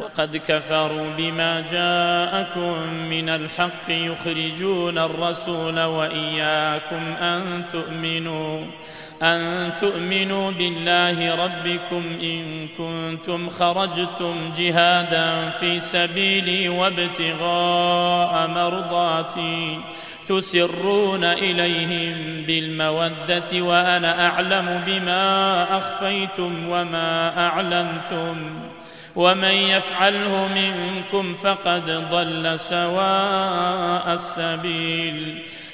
وقد كفروا بما جاءكم من الحق يخرجون الرسول وإياكم أن تؤمنوا أن تؤمنوا بالله ربكم إن كنتم خرجتم جهادا في سبيلي وابتغاء مرضاتي تسرون إليهم بالمودة وأنا أعلم بما أخفيتم وما أعلنتم. ومن يفعله منكم فقد ضل سواء السبيل.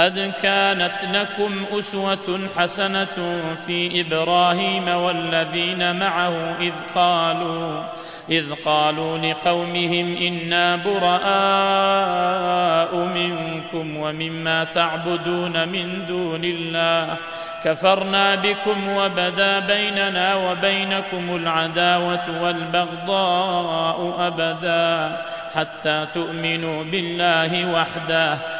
قد كانت لكم أسوة حسنة في إبراهيم والذين معه إذ قالوا إذ قالوا لقومهم إنا براء منكم ومما تعبدون من دون الله. كفرنا بكم وبدا بيننا وبينكم العداوة والبغضاء أبدا حتى تؤمنوا بالله وحده.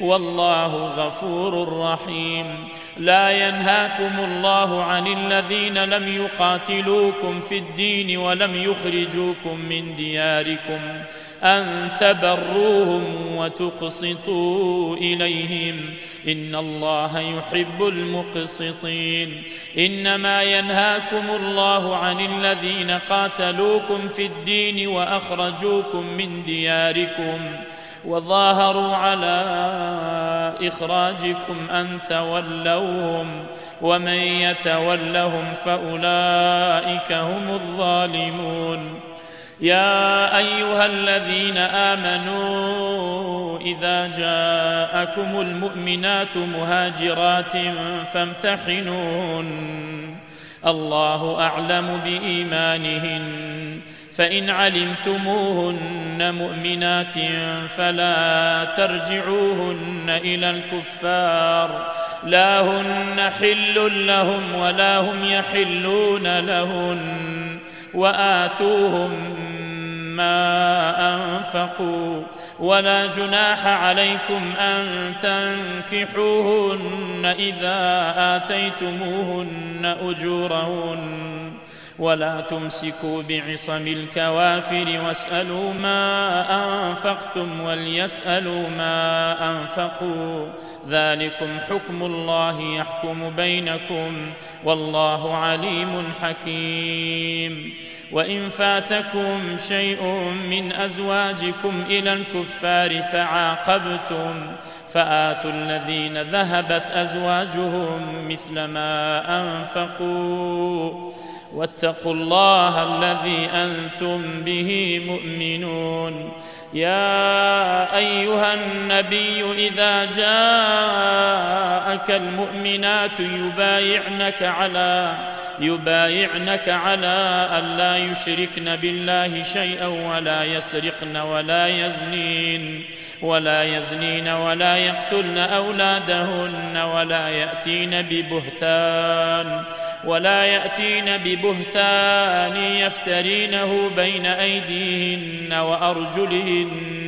والله غفور رحيم. لا ينهاكم الله عن الذين لم يقاتلوكم في الدين ولم يخرجوكم من دياركم أن تبروهم وتقسطوا إليهم. إن الله يحب المقسطين. إنما ينهاكم الله عن الذين قاتلوكم في الدين وأخرجوكم من دياركم. وظاهروا على إخراجكم أن تولوهم ومن يتولهم فأولئك هم الظالمون. يا أيها الذين آمنوا إذا جاءكم المؤمنات مهاجرات فامتحنوهن. الله أعلم بإيمانهن. فإن علمتموهن مؤمنات فلا ترجعوهن إلى الكفار. لا هن حل لهم ولا هم يحلون لهن وآتوهم ما أنفقوا. ولا جناح عليكم أن تنكحوهن إذا آتيتموهن أجورهن. ولا تمسكوا بعصم الكوافر واسألوا ما أنفقتم وليسألوا ما أنفقوا. ذلكم حكم الله يحكم بينكم والله عليم حكيم. وإن فاتكم شيء من أزواجكم إلى الكفار فعاقبتم فآتوا الذين ذهبت أزواجهم مثل ما أنفقوا. واتقوا الله الذي أنتم به مؤمنون. يا أيها النبي إذا جاءك المؤمنات يبايعنك على يبايعنك على ألا يشركن بالله شيئا ولا يسرقن ولا يزنين ولا يزنين ولا يقتلن أولادهن ولا يأتين ببهتان. ولا يأتين ببهتان يفترينه بين أيديهن وأرجلهن.